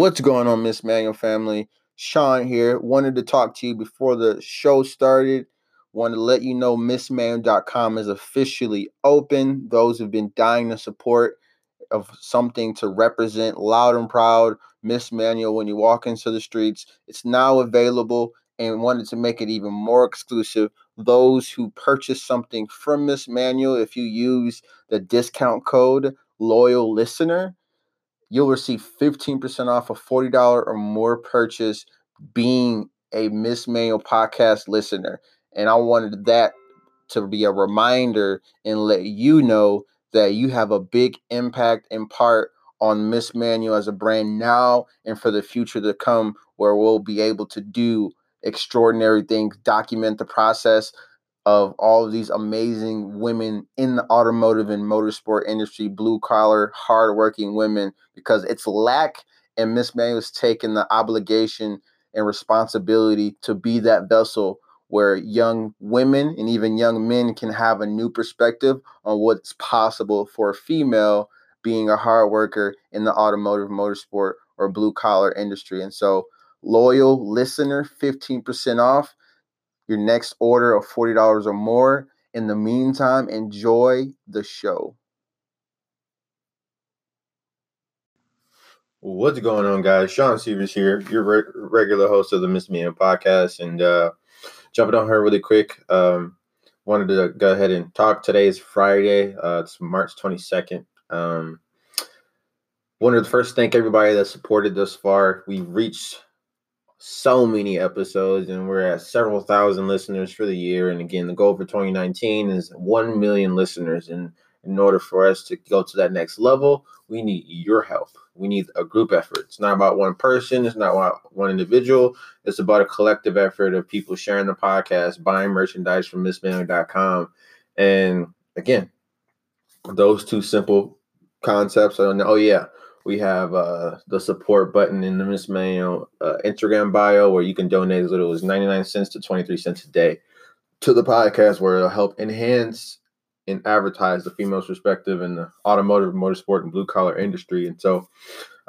What's going on, Miss Manual family? Sean here. Wanted to talk to you before the show started. Wanted to let you know MissManual.com is officially open. Those who've been dying to support of something to represent loud and proud Miss Manual when you walk into the streets. It's now available and wanted to make it even more exclusive. Those who purchase something from Miss Manual, if you use the discount code loyal listener, you'll receive 15% off a $40 or more purchase being a Miss Manual podcast listener. And I wanted that to be a reminder and let you know that you have a big impact in part on Miss Manual as a brand now and for the future to come, where we'll be able to do extraordinary things, document the process, of all of these amazing women in the automotive and motorsport industry, blue collar, hardworking women, because it's lack and Miss Manual's taken the obligation and responsibility to be that vessel where young women and even young men can have a new perspective on what's possible for a female being a hard worker in the automotive, motorsport, or blue collar industry. And so, loyal listener, 15% off your next order of $40 or more. In the meantime, enjoy the show. What's going on, guys? Sean Stevens here, your re- regular host of the Miss Manual podcast. And uh, jumping on here really quick, um, wanted to go ahead and talk. Today is Friday, uh, it's March 22nd. Um, wanted to first thank everybody that supported thus far. We've reached so many episodes and we're at several thousand listeners for the year. And again the goal for 2019 is 1 million listeners. And in order for us to go to that next level we need your help. We need a group effort. It's not about one person. It's not about one individual. It's about a collective effort of people sharing the podcast buying merchandise from missmanual.com and again those two simple concepts oh yeah we have uh, the support button in the Miss Manual uh, Instagram bio where you can donate as little as 99 cents to 23 cents a day to the podcast where it'll help enhance and advertise the female's perspective in the automotive, motorsport, and blue collar industry. And so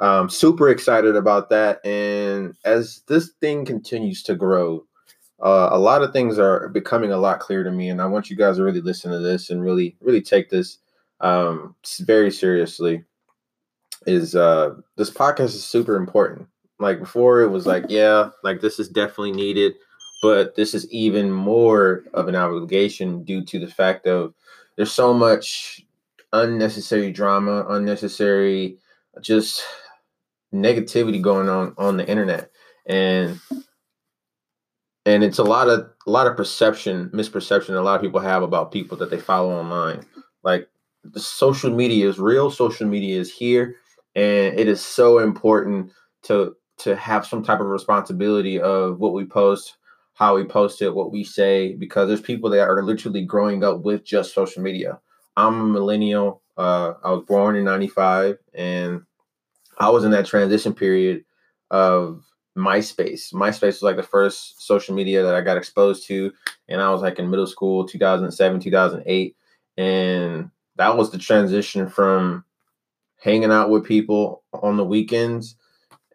um, super excited about that. And as this thing continues to grow, uh, a lot of things are becoming a lot clearer to me. And I want you guys to really listen to this and really, really take this um, very seriously is uh this podcast is super important. Like before it was like, yeah, like this is definitely needed, but this is even more of an obligation due to the fact of there's so much unnecessary drama, unnecessary just negativity going on on the internet. And and it's a lot of a lot of perception, misperception a lot of people have about people that they follow online. Like the social media is real, social media is here and it is so important to to have some type of responsibility of what we post how we post it what we say because there's people that are literally growing up with just social media. I'm a millennial uh, i was born in 95 and i was in that transition period of myspace. Myspace was like the first social media that i got exposed to and i was like in middle school 2007 2008 and that was the transition from hanging out with people on the weekends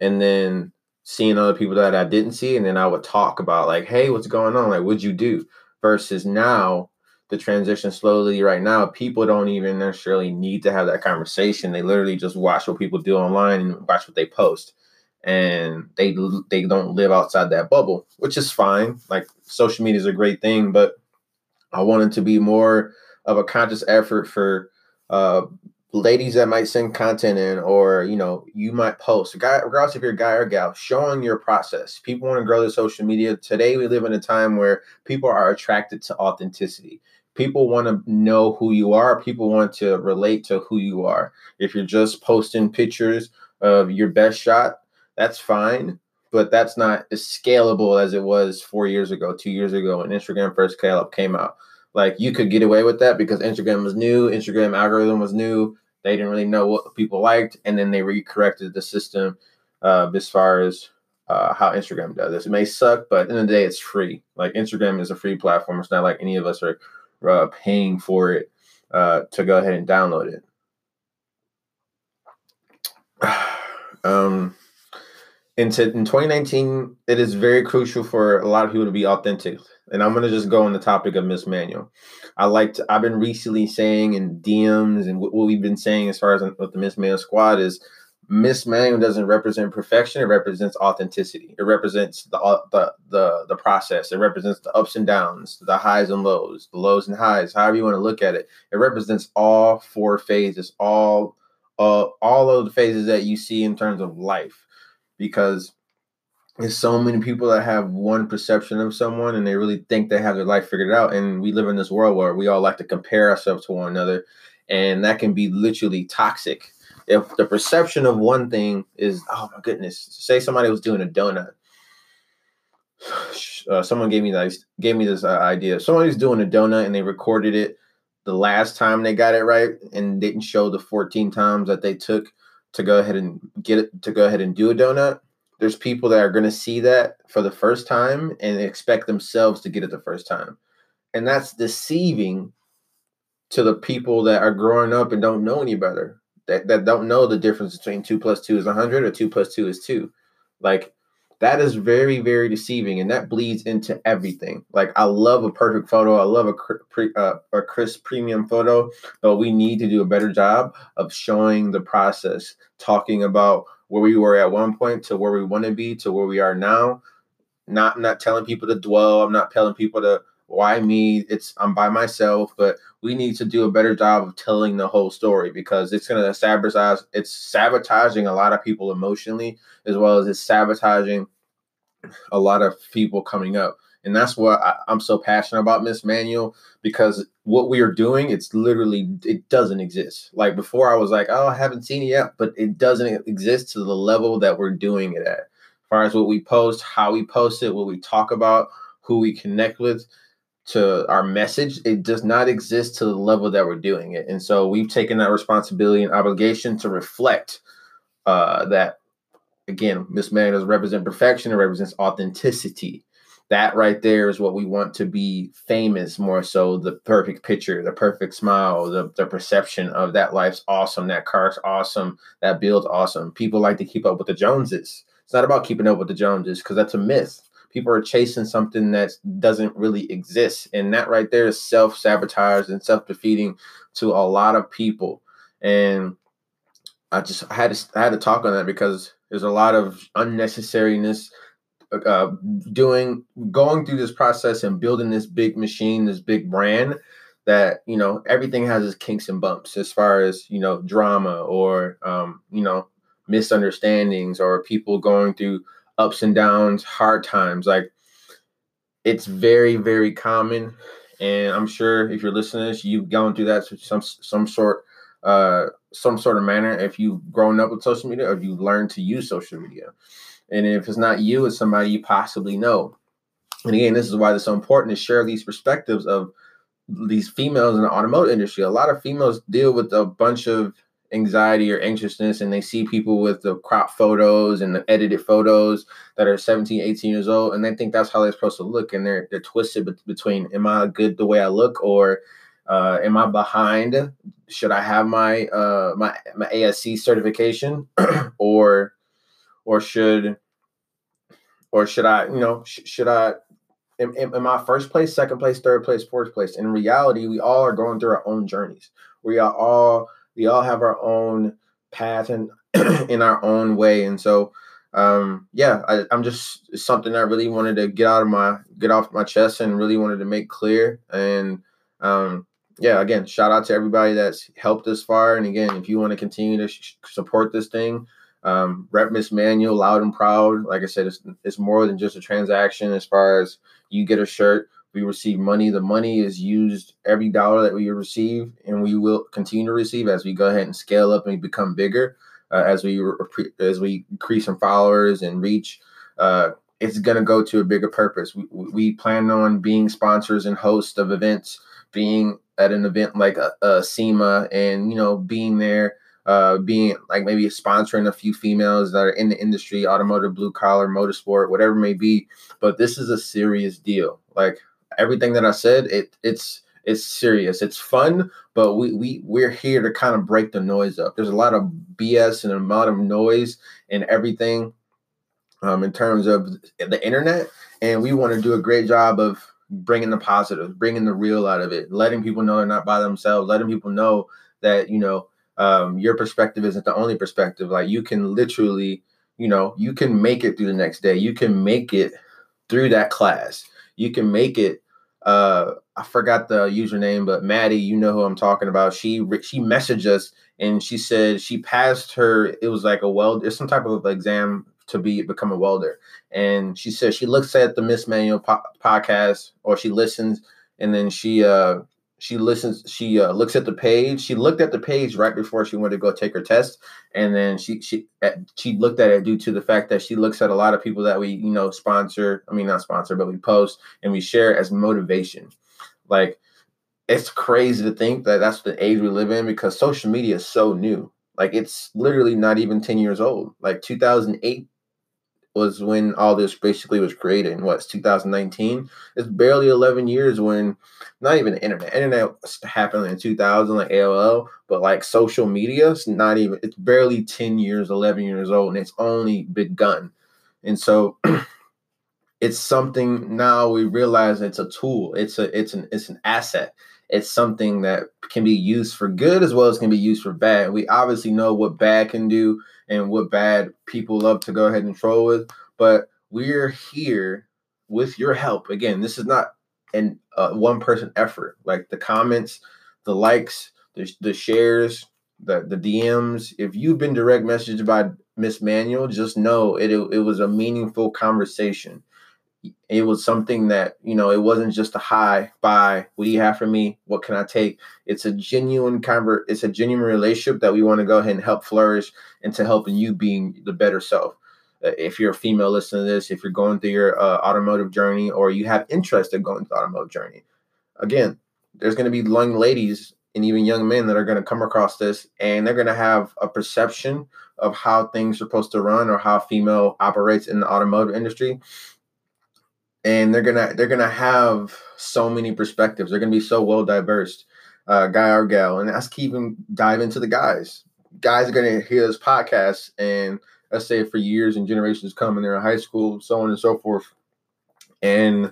and then seeing other people that I didn't see. And then I would talk about, like, hey, what's going on? Like, what'd you do? Versus now, the transition slowly right now, people don't even necessarily need to have that conversation. They literally just watch what people do online and watch what they post. And they they don't live outside that bubble, which is fine. Like social media is a great thing, but I wanted to be more of a conscious effort for uh, ladies that might send content in or you know you might post regardless if you're a guy or gal showing your process. People want to grow their social media. Today we live in a time where people are attracted to authenticity. People want to know who you are. People want to relate to who you are. If you're just posting pictures of your best shot that's fine but that's not as scalable as it was four years ago two years ago when instagram first came out like you could get away with that because Instagram was new, Instagram algorithm was new. They didn't really know what people liked, and then they recorrected the system uh, as far as uh, how Instagram does this. It may suck, but in the, the day, it's free. Like Instagram is a free platform. It's not like any of us are uh, paying for it uh, to go ahead and download it. um, into in 2019, it is very crucial for a lot of people to be authentic. And I'm gonna just go on the topic of Miss Manual. I like I've been recently saying in DMs and what we've been saying as far as with the Miss Manual squad is Miss Manual doesn't represent perfection; it represents authenticity. It represents the the the the process. It represents the ups and downs, the highs and lows, the lows and highs. However you want to look at it, it represents all four phases, all uh, all of the phases that you see in terms of life because there's so many people that have one perception of someone and they really think they have their life figured out. And we live in this world where we all like to compare ourselves to one another, and that can be literally toxic. If the perception of one thing is, oh my goodness, say somebody was doing a donut. Uh, someone gave me this gave me this uh, idea. Somebody's doing a donut and they recorded it the last time they got it right and didn't show the 14 times that they took to go ahead and get it to go ahead and do a donut. There's people that are going to see that for the first time and expect themselves to get it the first time. And that's deceiving to the people that are growing up and don't know any better. That, that don't know the difference between two plus two is 100 or two plus two is two. Like that is very very deceiving and that bleeds into everything. Like i love a perfect photo. I love a, pre, uh, a crisp premium photo but we need to do a better job of showing the process talking about where we were at one point to where we want to be to where we are now. Not not telling people to dwell. I'm not telling people to why me? It's i'm by myself but we need to do a better job of telling the whole story because it's to sabotage it's sabotaging a lot of people emotionally as well as it's sabotaging a lot of people coming up. And that's what I, am so passionate about miss manual because what we are doing it's literally it doesn't exist. Like before i was like oh i haven't seen it yet but it doesn't exist to the level that we're doing it at. As far as what we post how we post it what we talk about who we connect with to our message, it does not exist to the level that we're doing it. And so we've taken that responsibility and obligation to reflect uh, that, again, Miss Man doesn't represent perfection, it represents authenticity. That right there is what we want to be famous more so the perfect picture, the perfect smile, the, the perception of that life's awesome, that car's awesome, that build's awesome. People like to keep up with the Joneses. It's not about keeping up with the Joneses because that's a myth people are chasing something that doesn't really exist. And that right there is self-sabotage and self-defeating to a lot of people. And i just I had to I had to talk on that because there's a lot of unnecessariness uh, doing going through this process and building this big machine this big brand that you know everything has its kinks and bumps as far as you know drama or um, you know misunderstandings or people going through ups and downs, hard times. Like it's very, very common. And I'm sure if you're listening this, you've gone through that some some sort uh some sort of manner if you've grown up with social media or you've learned to use social media. And if it's not you, it's somebody you possibly know. And again, this is why it's so important to share these perspectives of these females in the automotive industry. A lot of females deal with a bunch of anxiety or anxiousness and they see people with the crop photos and the edited photos that are 17 18 years old and they think that's how they're supposed to look and they're they're twisted between am i good the way i look? or uh, am i behind? Should i have my uh my my ASE certification? or or should or should i you know sh- should i am, am i first place second place third place fourth place? In reality we all are going through our own journeys. We are all we all have our own path and in our own way. And so, um, yeah, I, am just something I really wanted to get out of my get off my chest and really wanted to make clear. And um, yeah, again, shout out to everybody that's helped this far. And again, if you want to continue to sh- support this thing, um, Rep Miss Manual, loud and proud. Like I said, it's, it's more than just a transaction as far as you get a shirt we receive money. The money is used every dollar that we receive, and we will continue to receive as we go ahead and scale up and become bigger. Uh, as we as we increase some followers and reach, uh, it's going to go to a bigger purpose. We, we plan on being sponsors and hosts of events, being at an event like a, a SEMA, and you know being there. Uh, being like maybe sponsoring a few females that are in the industry, automotive, blue collar, motorsport, whatever may be. But this is a serious deal. Like everything that I said, it it's it's serious. It's fun, but we we we're here to kind of break the noise up. There's a lot of BS and a lot of noise and everything um, in terms of the internet, and we want to do a great job of bringing the positive, bringing the real out of it, letting people know they're not by themselves, letting people know that you know um, your perspective isn't the only perspective. Like you can literally, you know, you can make it through the next day. You can make it through that class. You can make it. Uh, I forgot the username, but Maddie, you know who I'm talking about. She she messaged us and she said she passed her. It was like a weld. It's some type of exam to be become a welder. And she said she looks at the Miss Manual po- podcast or she listens, and then she uh she listens she uh, looks at the page. She looked at the page right before she went to go take her test. And then she she she looked at it due to the fact that she looks at a lot of people that we you know sponsor i mean not sponsor but we post and we share as motivation. Like it's crazy to think that that's the age we live in because social media is so new. Like it's literally not even 10 years old. Like 2008 was when all this basically was created in what's 2019 it's barely 11 years when not even internet. Internet happened in 2000 like aol but like social media it's not even it's barely 10 years 11 years old and it's only begun. And so it's something now we realize it's a tool. It's a it's an it's an asset. It's something that can be used for good as well as can be used for bad. We obviously know what bad can do and what bad people love to go ahead and troll with. But we're here with your help. Again, this is not an uh, one person effort. Like the comments, the likes, the, the shares, the the DMs. If you've been direct messaged by Miss Manual, just know it, it it was a meaningful conversation it was something that you know it wasn't just a hi bye what do you have for me? What can i take? It's a genuine convert it's a genuine relationship that we want to go ahead and help flourish into helping you being the better self. Uh, if you're a female listening to this if you're going through your uh, automotive journey or you have interest in going through automotive journey again there's going to be young ladies and even young men that are going to come across this and they're going to have a perception of how things are supposed to run or how female operates in the automotive industry and they're gonna they're gonna have so many perspectives. They're gonna be so well diverse, uh, guy or gal. And let's keep them dive into the guys. Guys are gonna hear this podcast, and let's say for years and generations come, and they're in high school, so on and so forth, and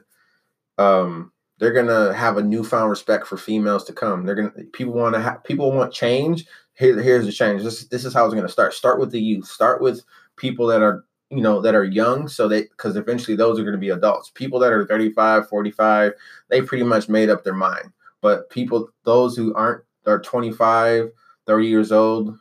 um, they're gonna have a newfound respect for females to come. They're gonna people want to have people want change. Here, here's the change. This this is how it's gonna start. Start with the youth. Start with people that are you know that are young so they because eventually those are going to be adults. People that are 35 45 they pretty much made up their mind. But people those who aren't are 25 30 years old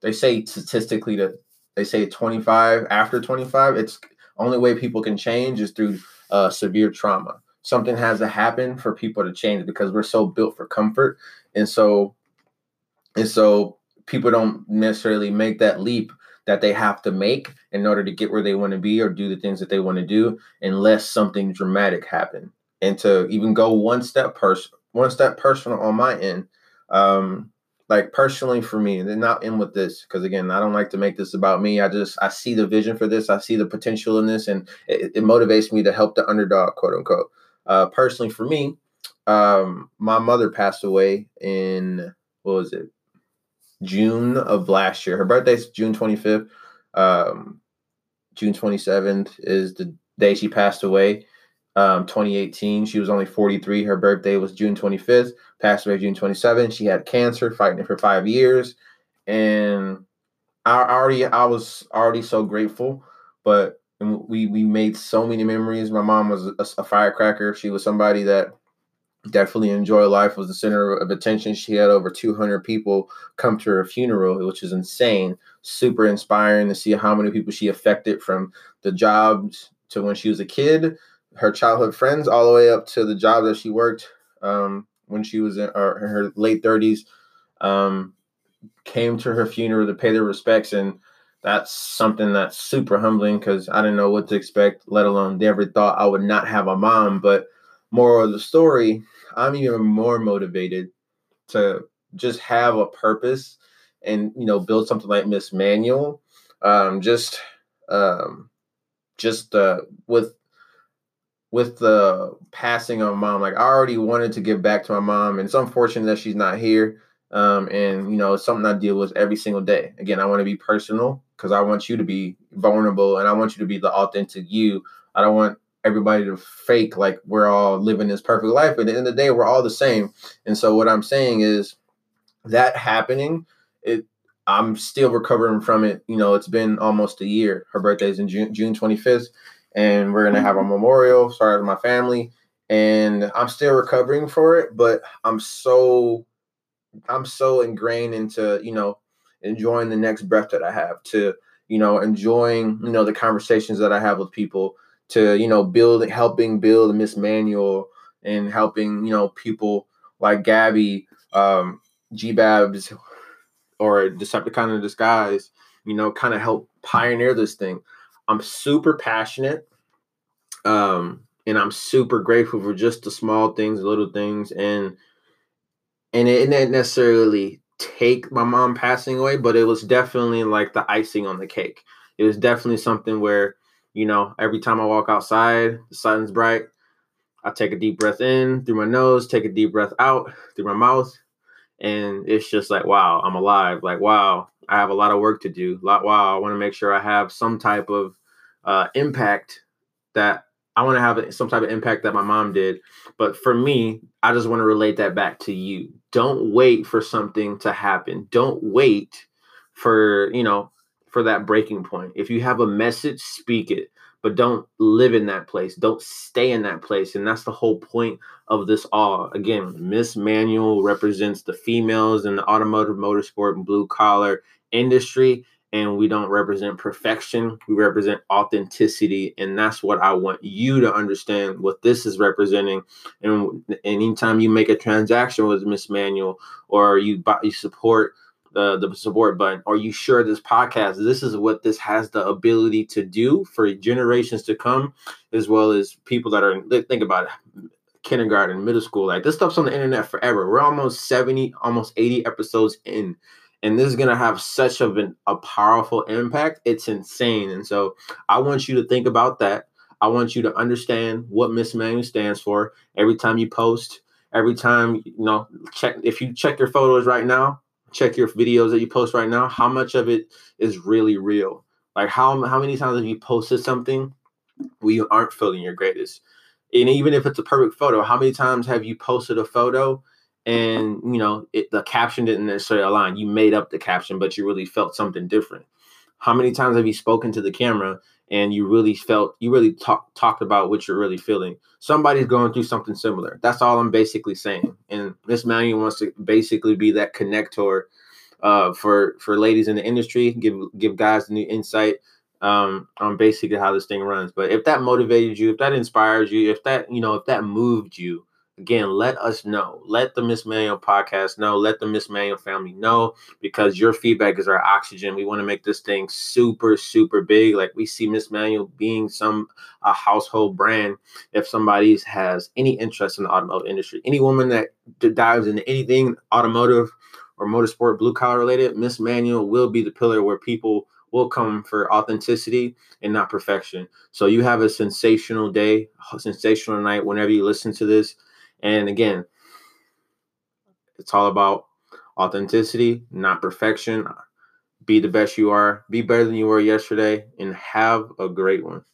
they say statistically that they say 25 after 25 it's only way people can change is through uh, severe trauma. Something has to happen for people to change because we're so built for comfort. And so and so people don't necessarily make that leap that they have to make in order to get where they want to be or do the things that they want to do unless something dramatic happen. And to even go one step person one step personal on my end um like personally for me and not in with this because again i don't like to make this about me. I just i see the vision for this. I see the potential in this and it, it motivates me to help the underdog quote unquote. Uh personally for me um my mother passed away in what was it June of last year. Her birthday's June 25th. Um, June 27th is the day she passed away. Um, 2018, she was only 43. Her birthday was June 25th. Passed away June 27th. She had cancer, fighting it for five years, and I already I was already so grateful. But we we made so many memories. My mom was a, a firecracker. She was somebody that definitely enjoy life was the center of attention. She had over 200 people come to her funeral which is insane. Super inspiring to see how many people she affected from the jobs to when she was a kid her childhood friends all the way up to the job that she worked um, when she was in, in her late 30s um, came to her funeral to pay their respects. And that's something that's super humbling because i didn't know what to expect let alone never thought i would not have a mom. But moral of the story, I'm even more motivated to just have a purpose and you know build something like Miss Manual. Um, just um, just uh, with with the passing of mom, like I already wanted to give back to my mom, and it's unfortunate that she's not here. Um, and you know, it's something I deal with every single day. Again, I want to be personal because I want you to be vulnerable and I want you to be the authentic you. I don't want everybody to fake like we're all living this perfect life. But at the end of the day, we're all the same. And so what I'm saying is that happening, it I'm still recovering from it. You know, it's been almost a year. Her birthday is in June, June 25th, and we're gonna have a mm-hmm. memorial. Sorry to my family, and I'm still recovering for it. But I'm so, I'm so ingrained into you know enjoying the next breath that I have to you know enjoying you know the conversations that I have with people to you know build helping build Miss Manual and helping you know people like Gabby, um, G Babs, or Decepticon in disguise. You know, kind of help pioneer this thing. I'm super passionate, um, and I'm super grateful for just the small things, little things, and and it didn't necessarily take my mom passing away, but it was definitely like the icing on the cake. It was definitely something where you know, every time I walk outside, the sun's bright. I take a deep breath in through my nose, take a deep breath out through my mouth. And it's just like, wow, I'm alive. Like, wow, I have a lot of work to do. Lot, wow, I want to make sure I have some type of uh, impact that I want to have some type of impact that my mom did. But for me, I just want to relate that back to you. Don't wait for something to happen. Don't wait for, you know, for that breaking point. If you have a message, speak it, but don't live in that place. Don't stay in that place. And that's the whole point of this all. Again, Miss Manual represents the females in the automotive, motorsport, and blue collar industry. And we don't represent perfection. We represent authenticity. And that's what I want you to understand what this is representing. And anytime you make a transaction with Miss Manual or you buy, you support the the support button. Are you sure this podcast, this is what this has the ability to do for generations to come, as well as people that are think about it, kindergarten, middle school. Like this stuff's on the internet forever. We're almost 70, almost 80 episodes in. And this is gonna have such of an, a powerful impact. It's insane. And so I want you to think about that. I want you to understand what Miss Manual stands for. Every time you post, every time you know, check if you check your photos right now, check your videos that you post right now how much of it is really real? Like how how many times have you posted something where you aren't feeling your greatest? And even if it's a perfect photo how many times have you posted a photo and you know it, the caption didn't necessarily align? You made up the caption but you really felt something different. How many times have you spoken to the camera and you really felt you really talk, talked about what you're really feeling. Somebody's going through something similar. That's all i'm basically saying. And miss manual wants to basically be that connector uh, for for ladies in the industry give give guys new insight um, on basically how this thing runs. But if that motivated you if that inspires you if that you know if that moved you Again, let us know. Let the Miss Manual podcast know. Let the Miss Manual family know because your feedback is our oxygen. We want to make this thing super, super big. Like we see Miss Manual being some a household brand. If somebody has any interest in the automotive industry, any woman that dives into anything automotive or motorsport, blue collar related, Miss Manual will be the pillar where people will come for authenticity and not perfection. So you have a sensational day, a sensational night whenever you listen to this. And again, it's all about authenticity, not perfection. Be the best you are, be better than you were yesterday, and have a great one.